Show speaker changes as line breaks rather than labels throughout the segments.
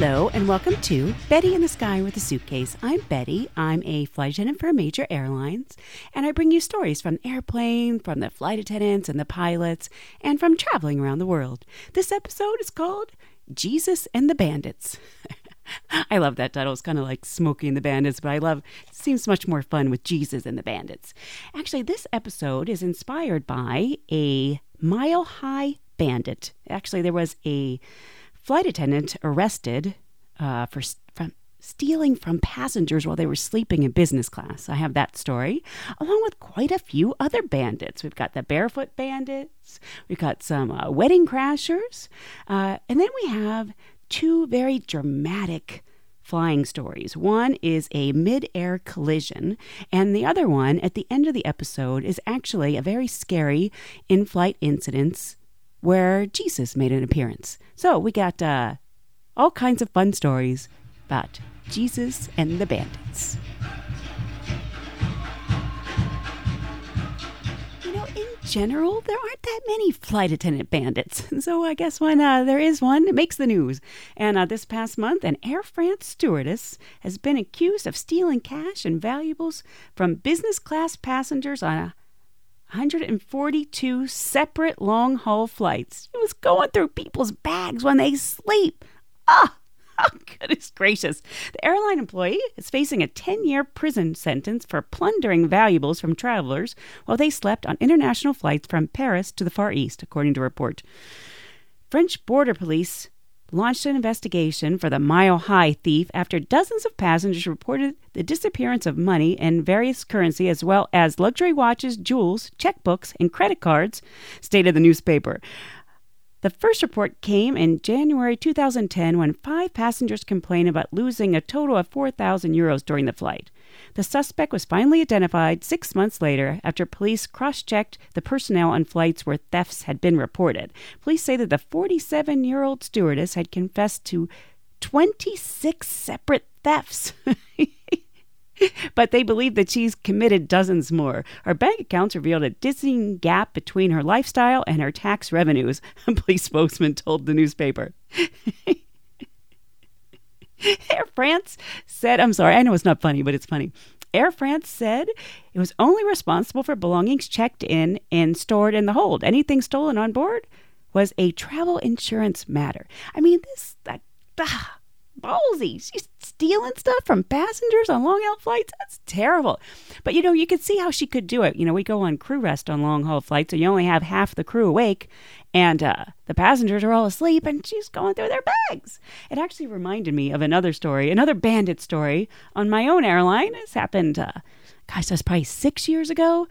Hello and welcome to Betty in the Sky with a Suitcase. I'm Betty. I'm a flight attendant for major airlines, and I bring you stories from the airplane, from the flight attendants and the pilots, and from traveling around the world. This episode is called Jesus and the Bandits. I love that title. It's kind of like Smokey and the Bandits, but I love it seems much more fun with Jesus and the Bandits. Actually, this episode is inspired by a mile high bandit. Actually, there was a flight attendant arrested uh, for from stealing from passengers while they were sleeping in business class. I have that story, along with quite a few other bandits. We've got the barefoot bandits, we've got some uh, wedding crashers, uh, and then we have two very dramatic flying stories. One is a mid air collision, and the other one, at the end of the episode, is actually a very scary in flight incident where Jesus made an appearance. So we got uh, all kinds of fun stories about Jesus and the bandits. You know, in general, there aren't that many flight attendant bandits. So I guess when uh, there is one, it makes the news. And uh, this past month, an Air France stewardess has been accused of stealing cash and valuables from business class passengers on a 142 separate long haul flights. She was going through people's bags when they sleep. Ah! Oh, goodness gracious. The airline employee is facing a 10 year prison sentence for plundering valuables from travelers while they slept on international flights from Paris to the Far East, according to a report. French border police launched an investigation for the Mile High thief after dozens of passengers reported the disappearance of money and various currency, as well as luxury watches, jewels, checkbooks, and credit cards, stated the newspaper. The first report came in January 2010 when five passengers complained about losing a total of 4,000 euros during the flight. The suspect was finally identified six months later after police cross checked the personnel on flights where thefts had been reported. Police say that the 47 year old stewardess had confessed to 26 separate thefts. but they believe that she's committed dozens more. Her bank accounts revealed a dizzying gap between her lifestyle and her tax revenues, a police spokesman told the newspaper. Air France said, I'm sorry, I know it's not funny, but it's funny. Air France said it was only responsible for belongings checked in and stored in the hold. Anything stolen on board was a travel insurance matter. I mean, this, that, ah, ballsy. She's stealing stuff from passengers on long haul flights. That's terrible. But you know, you could see how she could do it. You know, we go on crew rest on long haul flights, so you only have half the crew awake, and uh, the passengers are all asleep, and she's going through their bags. It actually reminded me of another story, another bandit story on my own airline. This happened, uh, gosh, that's probably six years ago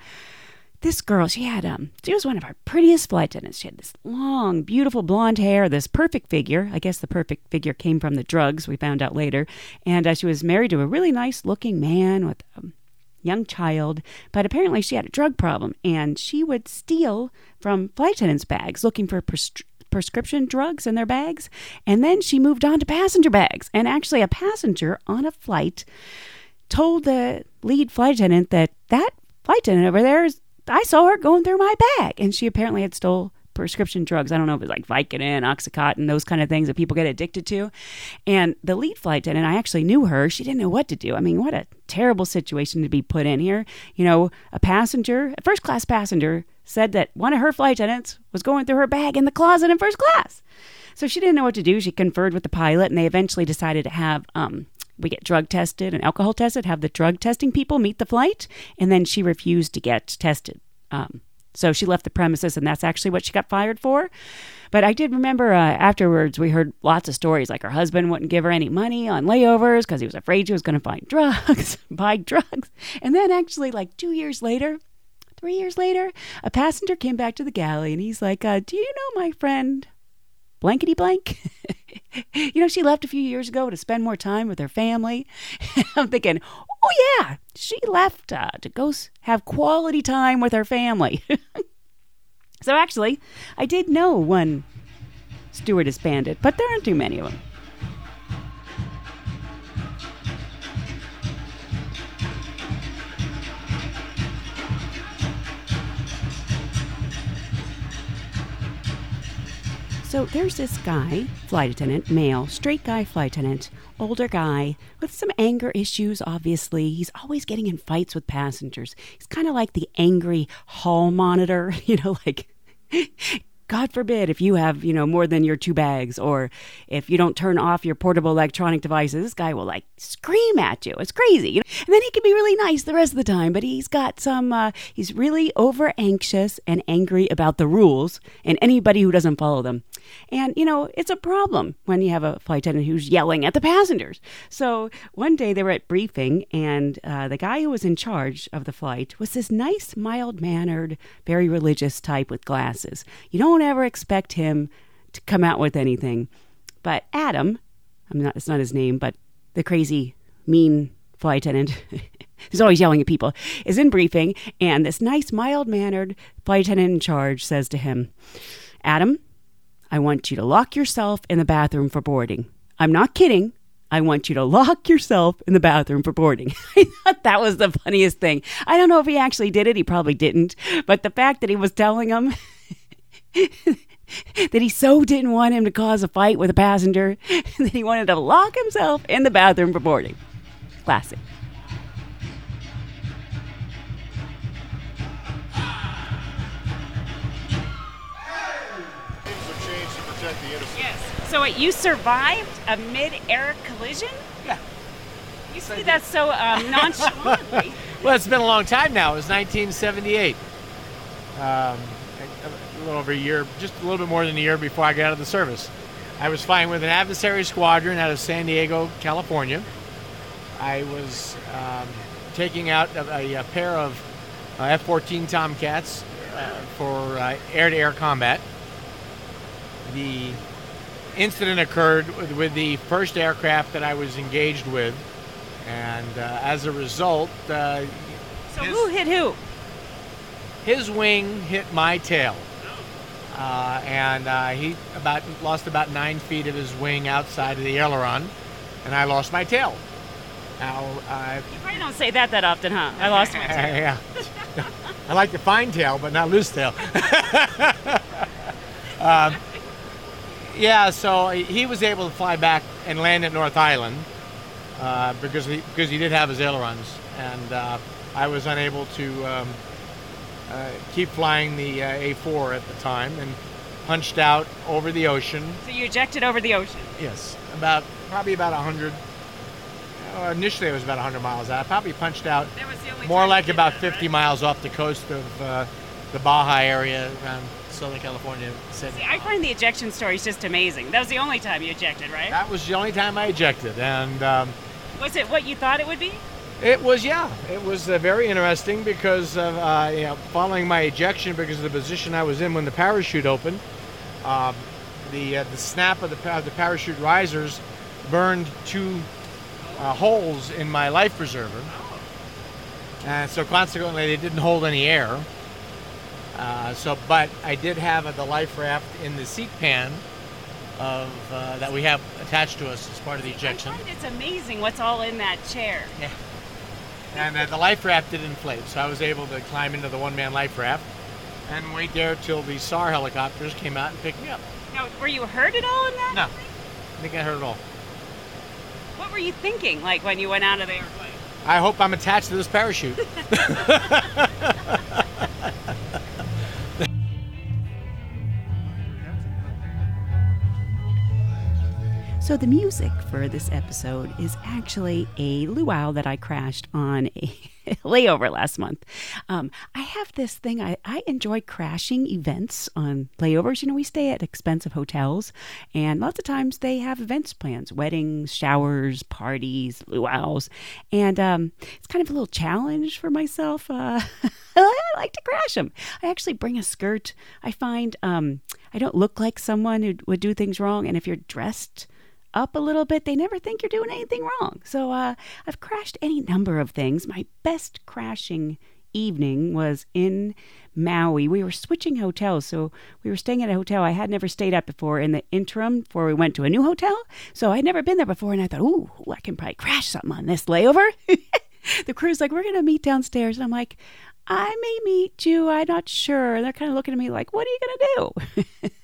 this girl, she had um she was one of our prettiest flight attendants. She had this long, beautiful blonde hair, this perfect figure. I guess the perfect figure came from the drugs, we found out later. And uh, she was married to a really nice looking man with a young child, but apparently she had a drug problem and she would steal from flight attendants' bags looking for pres- prescription drugs in their bags. And then she moved on to passenger bags. And actually, a passenger on a flight told the lead flight attendant that that flight attendant over there is I saw her going through my bag, and she apparently had stole prescription drugs. I don't know if it was like Vicodin, Oxycontin, those kind of things that people get addicted to. And the lead flight attendant, I actually knew her. She didn't know what to do. I mean, what a terrible situation to be put in here. You know, a passenger, a first class passenger, said that one of her flight attendants was going through her bag in the closet in first class. So she didn't know what to do. She conferred with the pilot, and they eventually decided to have um, we get drug tested and alcohol tested, have the drug testing people meet the flight, and then she refused to get tested. Um, so she left the premises, and that's actually what she got fired for. But I did remember uh, afterwards, we heard lots of stories like her husband wouldn't give her any money on layovers because he was afraid she was going to find drugs, buy drugs. And then, actually, like two years later, three years later, a passenger came back to the galley and he's like, uh, Do you know my friend blankety blank? you know, she left a few years ago to spend more time with her family. I'm thinking, oh, yeah, she left uh, to go have quality time with her family. so actually, I did know one stewardess bandit, but there aren't too many of them. So there's this guy, flight attendant, male, straight guy flight attendant, older guy with some anger issues, obviously. He's always getting in fights with passengers. He's kind of like the angry hall monitor, you know, like God forbid if you have, you know, more than your two bags or if you don't turn off your portable electronic devices, this guy will like scream at you. It's crazy. And then he can be really nice the rest of the time, but he's got some, uh, he's really over anxious and angry about the rules and anybody who doesn't follow them. And, you know, it's a problem when you have a flight attendant who's yelling at the passengers. So one day they were at briefing, and uh, the guy who was in charge of the flight was this nice, mild mannered, very religious type with glasses. You don't ever expect him to come out with anything. But Adam, I'm not, it's not his name, but the crazy, mean flight attendant. He's always yelling at people, is in briefing, and this nice, mild mannered flight attendant in charge says to him, Adam, I want you to lock yourself in the bathroom for boarding. I'm not kidding. I want you to lock yourself in the bathroom for boarding. I thought that was the funniest thing. I don't know if he actually did it. He probably didn't. But the fact that he was telling him that he so didn't want him to cause a fight with a passenger that he wanted to lock himself in the bathroom for boarding. Classic. Yes. So wait, you survived a mid-air collision?
Yeah.
You see that so um, nonchalantly.
Well, it's been a long time now. It was 1978. Um, a little over a year, just a little bit more than a year before I got out of the service. I was flying with an adversary squadron out of San Diego, California. I was um, taking out a, a pair of uh, F-14 Tomcats uh, for uh, air-to-air combat. The incident occurred with, with the first aircraft that I was engaged with, and uh, as a result, uh,
so
his,
who hit who?
his wing hit my tail, uh, and uh, he about lost about nine feet of his wing outside of the aileron, and I lost my tail. Now, uh,
You probably don't say that that often, huh? I lost my tail.
yeah, I like to find tail, but not lose tail. um, yeah, so he was able to fly back and land at North Island uh, because he because he did have his ailerons, and uh, I was unable to um, keep flying the uh, A4 at the time, and punched out over the ocean.
So you ejected over the ocean.
Yes, about probably about 100. Uh, initially, it was about 100 miles out. I probably punched out
That was the only
more like about
that,
50
right?
miles off the coast of uh, the Baja area around Southern California. City.
See, I find the ejection stories just amazing. That was the only time you ejected, right?
That was the only time I ejected, and um,
Was it what you thought it would be?
It was yeah, it was uh, very interesting because of uh, you know, following my ejection because of the position I was in when the parachute opened. Um, the uh, the snap of the pa- the parachute risers burned two uh, holes in my life preserver, and so consequently they didn't hold any air. Uh, so, but I did have uh, the life raft in the seat pan of uh, that we have attached to us as part of the ejection.
I find it's amazing what's all in that chair.
Yeah. And uh, the life raft didn't inflate, so I was able to climb into the one-man life raft and wait there till the SAR helicopters came out and picked me up.
Now, were you hurt at all in that?
No, I think I hurt at all.
What were you thinking, like when you went out of the airplane?
I hope I'm attached to this parachute.
So the music for this episode is actually a luau that I crashed on a layover last month. Um, I have this thing. I, I enjoy crashing events on layovers. You know, we stay at expensive hotels, and lots of times they have events plans: weddings, showers, parties, luau's, and um, it's kind of a little challenge for myself. Uh, I like to crash them. I actually bring a skirt. I find um, I don't look like someone who would do things wrong, and if you're dressed up a little bit, they never think you're doing anything wrong. So uh, I've crashed any number of things. My best crashing evening was in Maui. We were switching hotels, so we were staying at a hotel I had never stayed at before in the interim before we went to a new hotel. So I'd never been there before, and I thought, ooh, I can probably crash something on this layover. the crew's like, we're going to meet downstairs. And I'm like, I may meet you. I'm not sure. And they're kind of looking at me like, what are you going to do?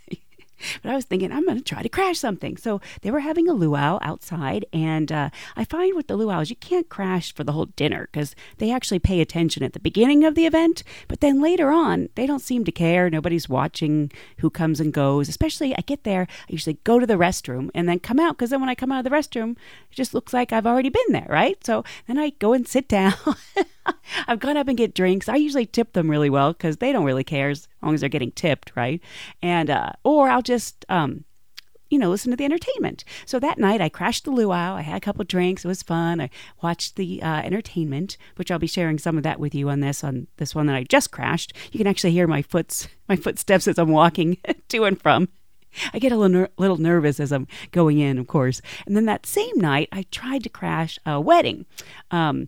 but I was thinking, I'm going to try to crash something. So they were having a luau outside. And uh, I find with the luau's, you can't crash for the whole dinner because they actually pay attention at the beginning of the event. But then later on, they don't seem to care. Nobody's watching who comes and goes. Especially, I get there, I usually go to the restroom and then come out because then when I come out of the restroom, it just looks like I've already been there, right? So then I go and sit down. I've gone up and get drinks. I usually tip them really well because they don't really care as long as they're getting tipped, right? And uh, or I'll just um, you know, listen to the entertainment. So that night I crashed the luau. I had a couple drinks. It was fun. I watched the uh, entertainment, which I'll be sharing some of that with you on this on this one that I just crashed. You can actually hear my foots my footsteps as I'm walking to and from. I get a little, ner- little nervous as I'm going in, of course. And then that same night, I tried to crash a wedding. Um,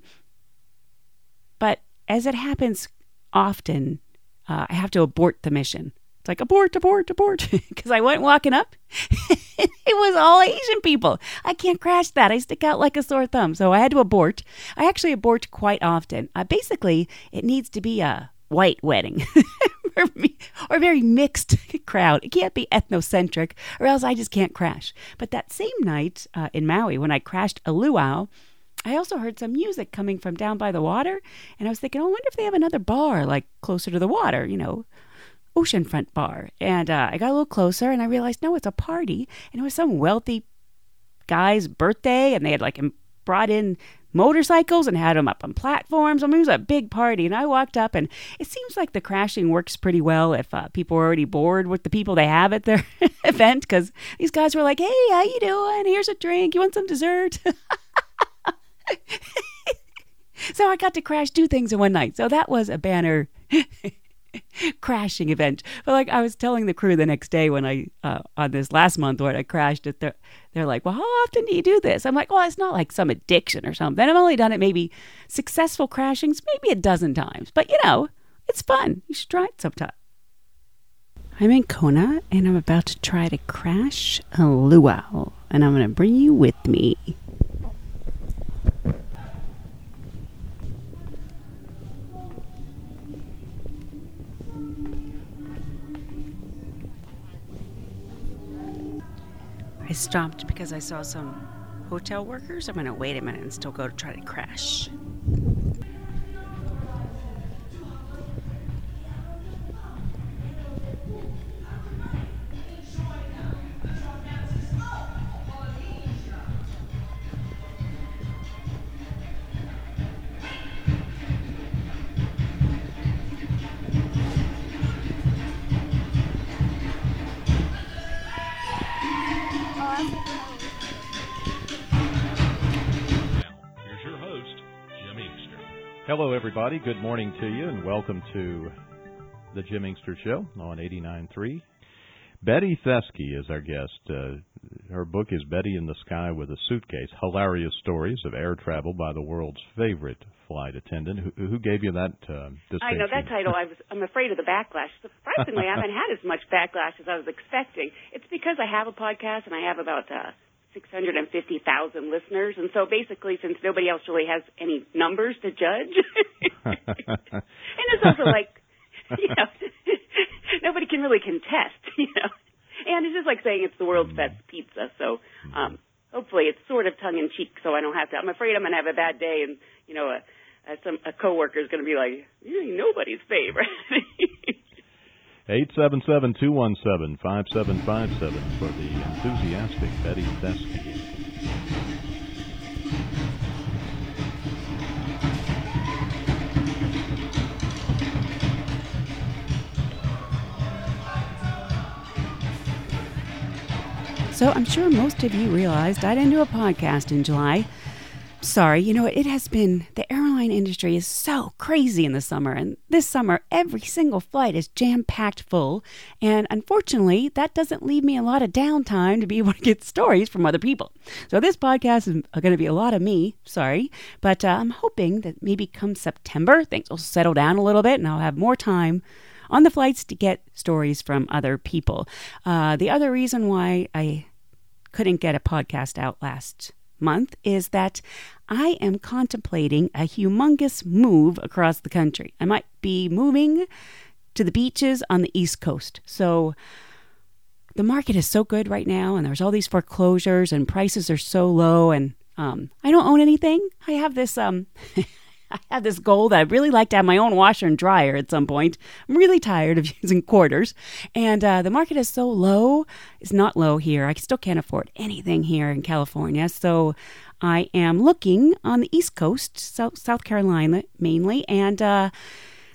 but as it happens often, uh, I have to abort the mission. It's like abort, abort, abort, because I went walking up. it was all Asian people. I can't crash that. I stick out like a sore thumb, so I had to abort. I actually abort quite often. Uh, basically, it needs to be a white wedding. or a very mixed crowd. It can't be ethnocentric, or else I just can't crash. But that same night uh, in Maui, when I crashed a luau, I also heard some music coming from down by the water, and I was thinking, oh, I wonder if they have another bar like closer to the water, you know, oceanfront bar. And uh, I got a little closer, and I realized, no, it's a party, and it was some wealthy guy's birthday, and they had like brought in motorcycles and had them up on platforms. I mean, it was a big party, and I walked up, and it seems like the crashing works pretty well if uh, people are already bored with the people they have at their event. Because these guys were like, "Hey, how you doing? Here's a drink. You want some dessert?" so I got to crash two things in one night. So that was a banner crashing event. But like I was telling the crew the next day when I uh, on this last month when I crashed it, they're, they're like, "Well, how often do you do this?" I'm like, "Well, it's not like some addiction or something. I've only done it maybe successful crashings maybe a dozen times, but you know, it's fun. You should try it sometime." I'm in Kona and I'm about to try to crash a luau, and I'm going to bring you with me. I stopped because I saw some hotel workers. I'm going to wait a minute and still go to try to crash.
Everybody. Good morning to you, and welcome to the Jim Inkster Show on 89.3. Betty Thesky is our guest. Uh, her book is Betty in the Sky with a Suitcase Hilarious Stories of Air Travel by the World's Favorite Flight Attendant. Who, who gave you that uh, distinction?
I know that title. I was, I'm afraid of the backlash. Surprisingly, I haven't had as much backlash as I was expecting. It's because I have a podcast and I have about. Uh, 650,000 listeners. And so basically, since nobody else really has any numbers to judge, and it's also like, you know, nobody can really contest, you know. And it's just like saying it's the world's best pizza. So um, hopefully it's sort of tongue in cheek so I don't have to. I'm afraid I'm going to have a bad day and, you know, a, a, some, a coworker is going to be like, You're nobody's favorite.
877-217-5757 for the enthusiastic Betty Thesky.
So I'm sure most of you realized I didn't do a podcast in July sorry. You know, it has been, the airline industry is so crazy in the summer. And this summer, every single flight is jam packed full. And unfortunately, that doesn't leave me a lot of downtime to be able to get stories from other people. So this podcast is going to be a lot of me, sorry. But uh, I'm hoping that maybe come September, things will settle down a little bit and I'll have more time on the flights to get stories from other people. Uh, the other reason why I couldn't get a podcast out last month is that I am contemplating a humongous move across the country. I might be moving to the beaches on the East Coast. So the market is so good right now, and there's all these foreclosures, and prices are so low, and um, I don't own anything. I have this um. I have this goal that I'd really like to have my own washer and dryer at some point. I'm really tired of using quarters. And uh, the market is so low. It's not low here. I still can't afford anything here in California. So I am looking on the East Coast, South, South Carolina mainly. And uh,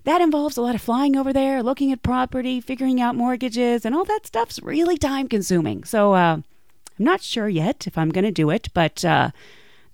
that involves a lot of flying over there, looking at property, figuring out mortgages, and all that stuff's really time consuming. So uh, I'm not sure yet if I'm going to do it, but uh,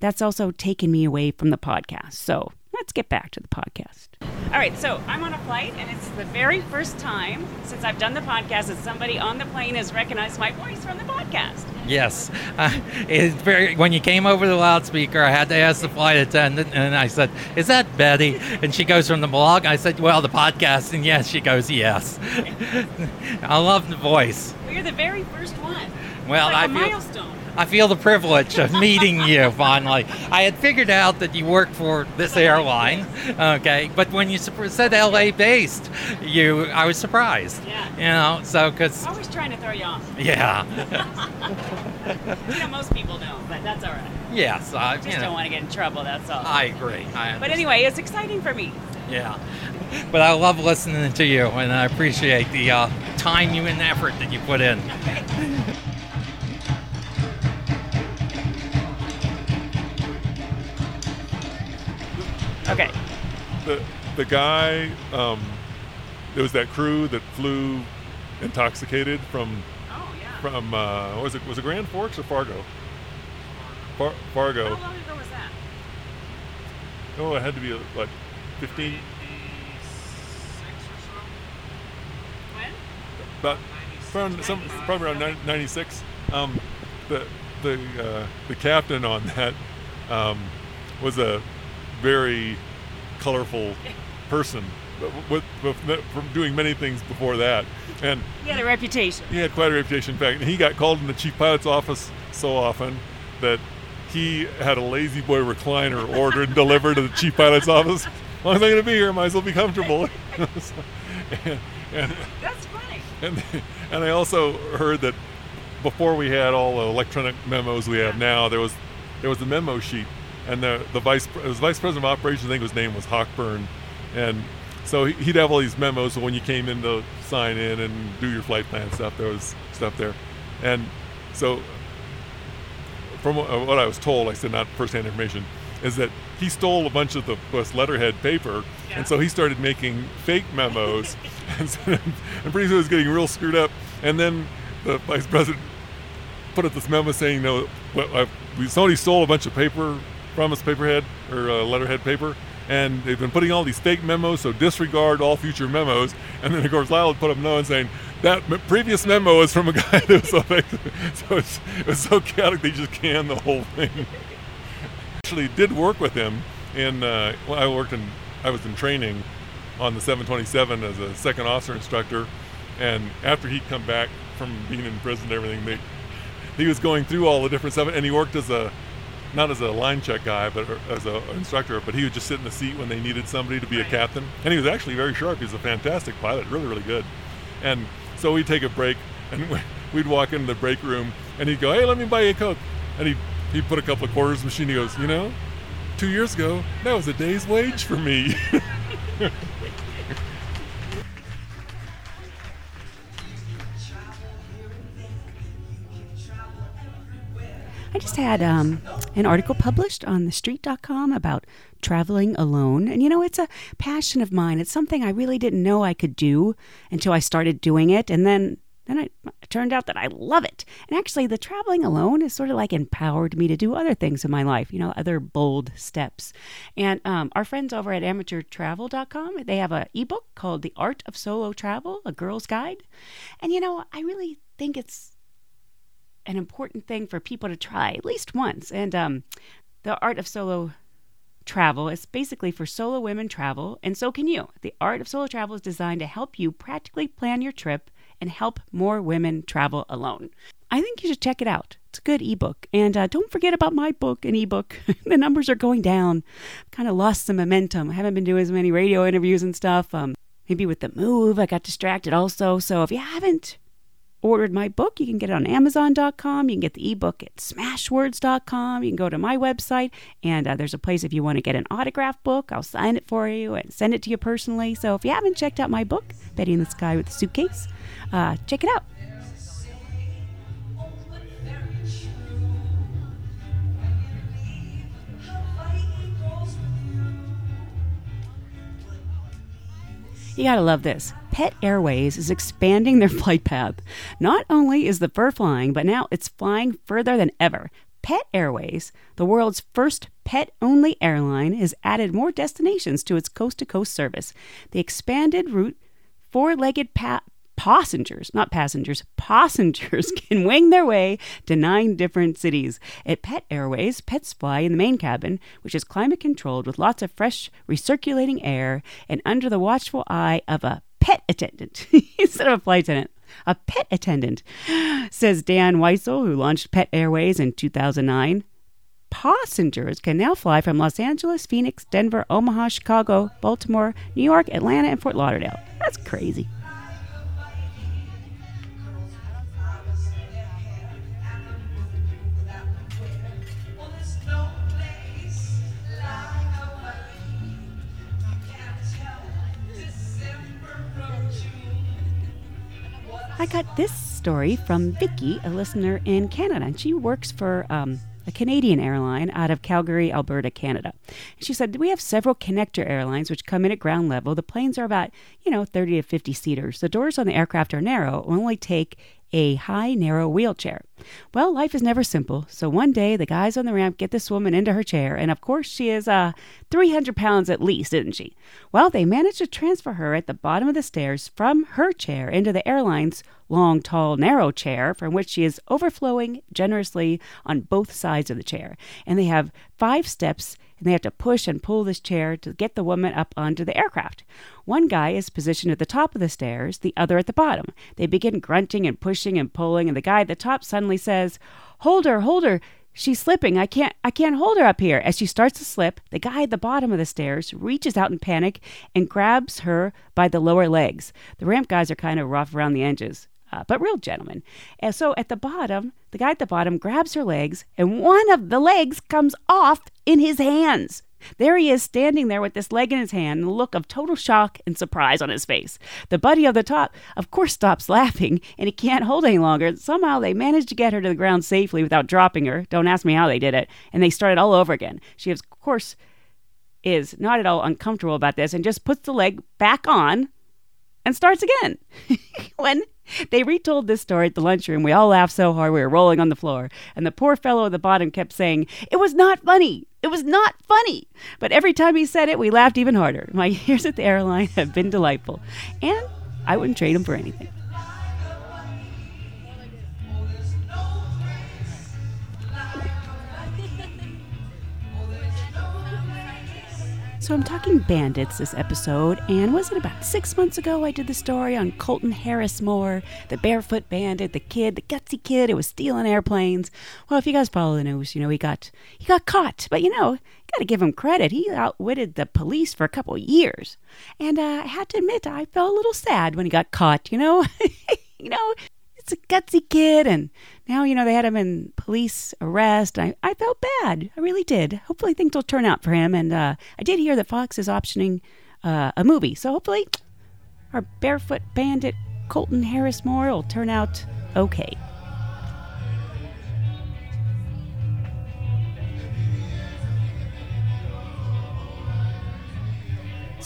that's also taken me away from the podcast. So let's get back to the podcast. All right, so I'm on a flight, and it's the very first time since I've done the podcast that somebody on the plane has recognized my voice from the podcast.
Yes, uh, it's very. When you came over the loudspeaker, I had to ask the flight attendant, and I said, "Is that Betty?" And she goes, "From the blog." I said, "Well, the podcast." And yes, she goes, "Yes." I love the voice.
Well, you're the very first one.
Well,
It's like
I
a
feel
milestone.
I feel the privilege of meeting you finally. I had figured out that you worked for this airline, okay, but when you said LA based, you I was surprised.
Yeah.
You know, so because
Always trying to throw you off.
yeah,
You know, most people don't, but that's all right.
yes, I
Just
you know,
don't want to get in trouble. That's all.
I agree. I
but anyway, it's exciting for me.
Yeah. But I love listening to you, and I appreciate the uh, time you and effort that you put in.
Okay.
the the guy um, there was that crew that flew intoxicated from
Oh yeah.
from uh, what was it was it Grand Forks or Fargo? Far, Fargo.
How long ago was that?
Oh, it had to be uh, like 15,
When?
about around some probably around 90 96. Um, the the uh, the captain on that um, was a very colorful person, with, with, from doing many things before that, and
He had a reputation.
he had quite a reputation. In fact, he got called in the chief pilot's office so often that he had a lazy boy recliner ordered and delivered to the chief pilot's office. As long as I'm going to be here, I might as well be comfortable. and, and,
That's funny.
and, and I also heard that before we had all the electronic memos we have now, there was there was a memo sheet, and the the vice it was vice president of operations. I think his name was Hawkburn, and so he- he'd have all these memos. So when you came in to sign in and do your flight plan stuff, there was stuff there, and so from what uh, I was told, I said not firsthand information, is that he stole a bunch of the letterhead paper,
Yeah.
and so he started making fake memos, and, so- and pretty soon it was getting real screwed up. And then the vice president put up this memo saying, "No, well, I, we somebody stole a bunch of paper from us, paperhead or uh, letterhead paper." And they've been putting all these fake memos, so disregard all future memos. And then, of course, Lyle put up no and saying that previous memo is from a guy that was so fake. So it's, it was so chaotic they just canned the whole thing. Actually, did work with him in. Uh, I worked in. I was in training on the 727 as a second officer instructor, and after he'd come back from being in prison and everything, they, he was going through all the different stuff, and he worked as a not as a line check guy, but as an instructor. But he would just sit in the seat when they needed somebody to be a captain, and he was actually very sharp. He was a fantastic pilot, really, really good. And so we'd take a break, and we'd walk into the break room, and he'd go, "Hey, let me buy you a coke," and he he put a couple of quarters in the machine. He goes, "You know, two years ago, that was a day's wage for me."
I just had um, an article published on thestreet.com about traveling alone. And you know, it's a passion of mine. It's something I really didn't know I could do until I started doing it. And then then it turned out that I love it. And actually, the traveling alone has sort of like empowered me to do other things in my life, you know, other bold steps. And um, our friends over at amateurtravel.com, they have a ebook called The Art of Solo Travel, a girl's guide. And you know, I really think it's an important thing for people to try at least once. And um, the art of solo travel is basically for solo women travel, and so can you. The art of solo travel is designed to help you practically plan your trip and help more women travel alone. I think you should check it out. It's a good ebook. And uh, don't forget about my book and ebook. the numbers are going down. Kind of lost some momentum. I haven't been doing as many radio interviews and stuff. Um, maybe with the move, I got distracted also. So if you haven't ordered my book, you can get it on Amazon.com. You can get the ebook at Smashwords.com. You can go to my website, and uh, there's a place if you want to get an autograph book. I'll sign it for you and send it to you personally. So if you haven't checked out my book, Betty in the Sky with a Suitcase, uh, check it out. You gotta love this. Pet Airways is expanding their flight path. Not only is the fur flying, but now it's flying further than ever. Pet Airways, the world's first pet only airline, has added more destinations to its coast to coast service. The expanded route four legged pa- passengers, not passengers, passengers can wing their way to nine different cities. At Pet Airways, pets fly in the main cabin, which is climate controlled with lots of fresh, recirculating air and under the watchful eye of a pet attendant instead of a flight attendant. A pet attendant, says Dan Wiesel, who launched Pet Airways in 2009. Passengers can now fly from Los Angeles, Phoenix, Denver, Omaha, Chicago, Baltimore, New York, Atlanta, and Fort Lauderdale. That's crazy. I got this story from Vicky, a listener in Canada, and she works for um, a Canadian airline out of Calgary, Alberta, Canada. She said, We have several connector airlines which come in at ground level. The planes are about, you know, 30 to 50 seaters. The doors on the aircraft are narrow, only take a high, narrow wheelchair. Well, life is never simple, so one day the guys on the ramp get this woman into her chair, and of course she is uh, 300 pounds at least, isn't she? Well, they manage to transfer her at the bottom of the stairs from her chair into the airline's long, tall, narrow chair from which she is overflowing generously on both sides of the chair. And they have five steps and they have to push and pull this chair to get the woman up onto the aircraft. One guy is positioned at the top of the stairs, the other at the bottom. They begin grunting and pushing and pulling, and the guy at the top suddenly says, Hold her, hold her. She's slipping. I can't I can't hold her up here. As she starts to slip, the guy at the bottom of the stairs reaches out in panic and grabs her by the lower legs. The ramp guys are kind of rough around the edges. Uh, but real gentlemen. And so at the bottom, the guy at the bottom grabs her legs, and one of the legs comes off in his hands. There he is standing there with this leg in his hand and a look of total shock and surprise on his face. The buddy of the top, of course, stops laughing and he can't hold any longer. Somehow they manage to get her to the ground safely without dropping her. Don't ask me how they did it. And they started all over again. She, of course, is not at all uncomfortable about this and just puts the leg back on and starts again. when they retold this story at the lunchroom, we all laughed so hard we were rolling on the floor. And the poor fellow at the bottom kept saying, It was not funny. It was not funny. But every time he said it, we laughed even harder. My years at the airline have been delightful. And I wouldn't trade them for anything. So I'm talking bandits this episode, and was it about six months ago I did the story on Colton Harris Moore, the barefoot bandit, the kid, the gutsy kid who was stealing airplanes. Well, if you guys follow the news, you know he got he got caught, but you know got to give him credit. He outwitted the police for a couple of years, and uh, I had to admit I felt a little sad when he got caught. You know, you know it's a gutsy kid, and now you know they had him in police arrest. I I felt bad. I really did. Hopefully things will turn out for him. And uh, I did hear that Fox is optioning uh, a movie, so hopefully our barefoot bandit Colton Harris Moore will turn out okay.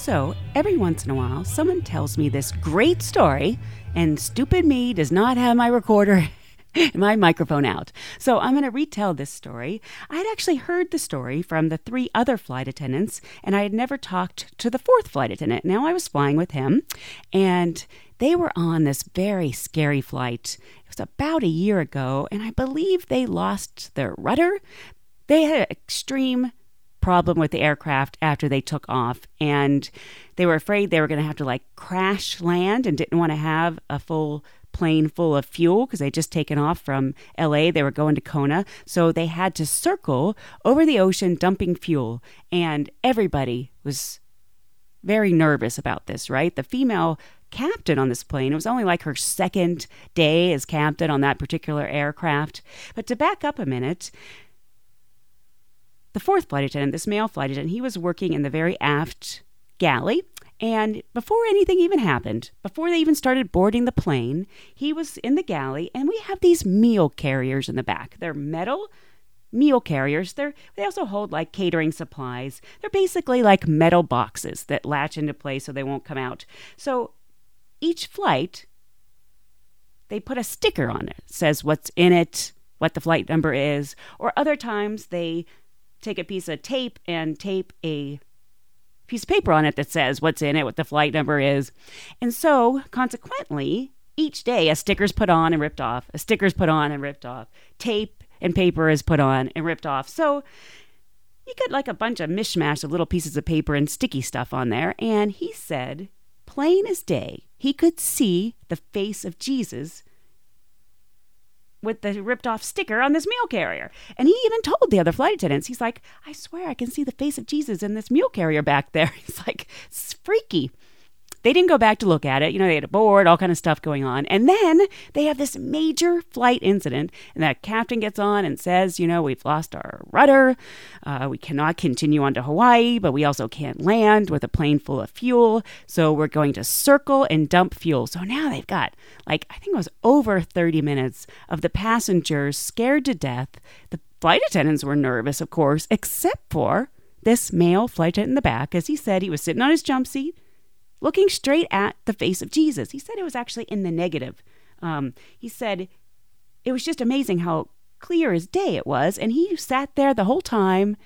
So, every once in a while, someone tells me this great story, and stupid me does not have my recorder my microphone out. So, I'm going to retell this story. I had actually heard the story from the three other flight attendants, and I had never talked to the fourth flight attendant. Now I was flying with him, and they were on this very scary flight. It was about a year ago, and I believe they lost their rudder. They had extreme problem with the aircraft after they took off and they were afraid they were going to have to like crash land and didn't want to have a full plane full of fuel because they'd just taken off from LA they were going to Kona so they had to circle over the ocean dumping fuel and everybody was very nervous about this right the female captain on this plane. It was only like her second day as captain on that particular aircraft. But to back up a minute, the fourth flight attendant, this male flight attendant, he was working in the very aft galley. And before anything even happened, before they even started boarding the plane, he was in the galley, and we have these meal carriers in the back. They're metal meal carriers. They're they also hold like catering supplies. They're basically like metal boxes that latch into place so they won't come out. So each flight they put a sticker on it. it says what's in it, what the flight number is, or other times they take a piece of tape and tape a piece of paper on it that says what's in it, what the flight number is. And so, consequently, each day a sticker's put on and ripped off, a sticker's put on and ripped off, tape and paper is put on and ripped off. So, you get like a bunch of mishmash of little pieces of paper and sticky stuff on there. And he said, plain as day, he could see the face of Jesus with the ripped off sticker on this meal carrier. And he even told the other flight attendants, he's like, I swear I can see the face of Jesus in this meal carrier back there. He's like, it's freaky. They didn't go back to look at it. You know, they had a board, all kind of stuff going on. And then they have this major flight incident, and that captain gets on and says, you know, we've lost our rudder. Uh, we cannot continue on to Hawaii, but we also can't land with a plane full of fuel. So we're going to circle and dump fuel. So now they've got, like, I think it was over 30 minutes of the passengers scared to death. The flight attendants were nervous, of course, except for this male flight attendant in the back. As he said, he was sitting on his jump seat looking straight at the face of Jesus. He said it was actually in the negative. Um, he said it was just amazing how clear as day it was, and he sat there the whole time,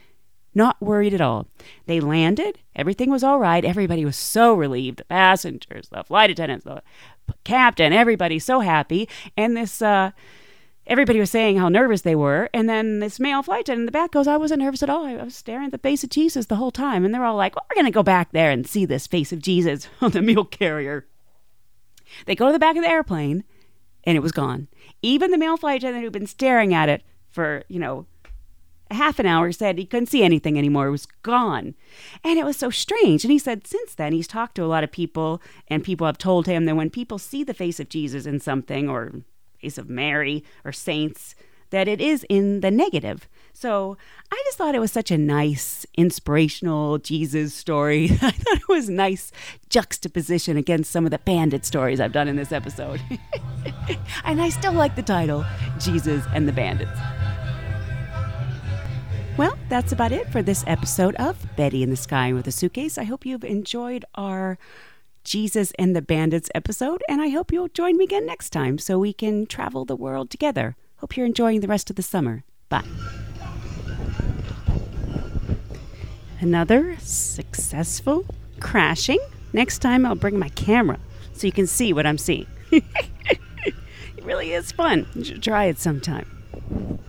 not worried at all. They landed, everything was all right. Everybody was so relieved the passengers, the flight attendants, the captain, everybody so happy. And this, uh, everybody was saying how nervous they were. And then this male flight attendant in the back goes, I wasn't nervous at all. I was staring at the face of Jesus the whole time. And they're all like, well, we're going to go back there and see this face of Jesus on the meal carrier. They go to the back of the airplane and it was gone. Even the male flight attendant who'd been staring at it for, you know, half an hour said he couldn't see anything anymore. It was gone. And it was so strange. And he said since then he's talked to a lot of people and people have told him that when people see the face of Jesus in something or face of Mary or saints, that it is in the negative. So I just thought it was such a nice, inspirational Jesus story. I thought it was nice juxtaposition against some of the bandit stories I've done in this episode. and I still like the title Jesus and the Bandits. Well, that's about it for this episode of Betty in the Sky with a Suitcase. I hope you've enjoyed our Jesus and the Bandits episode, and I hope you'll join me again next time so we can travel the world together. Hope you're enjoying the rest of the summer. Bye. Another successful crashing. Next time I'll bring my camera so you can see what I'm seeing. it really is fun. Try it sometime.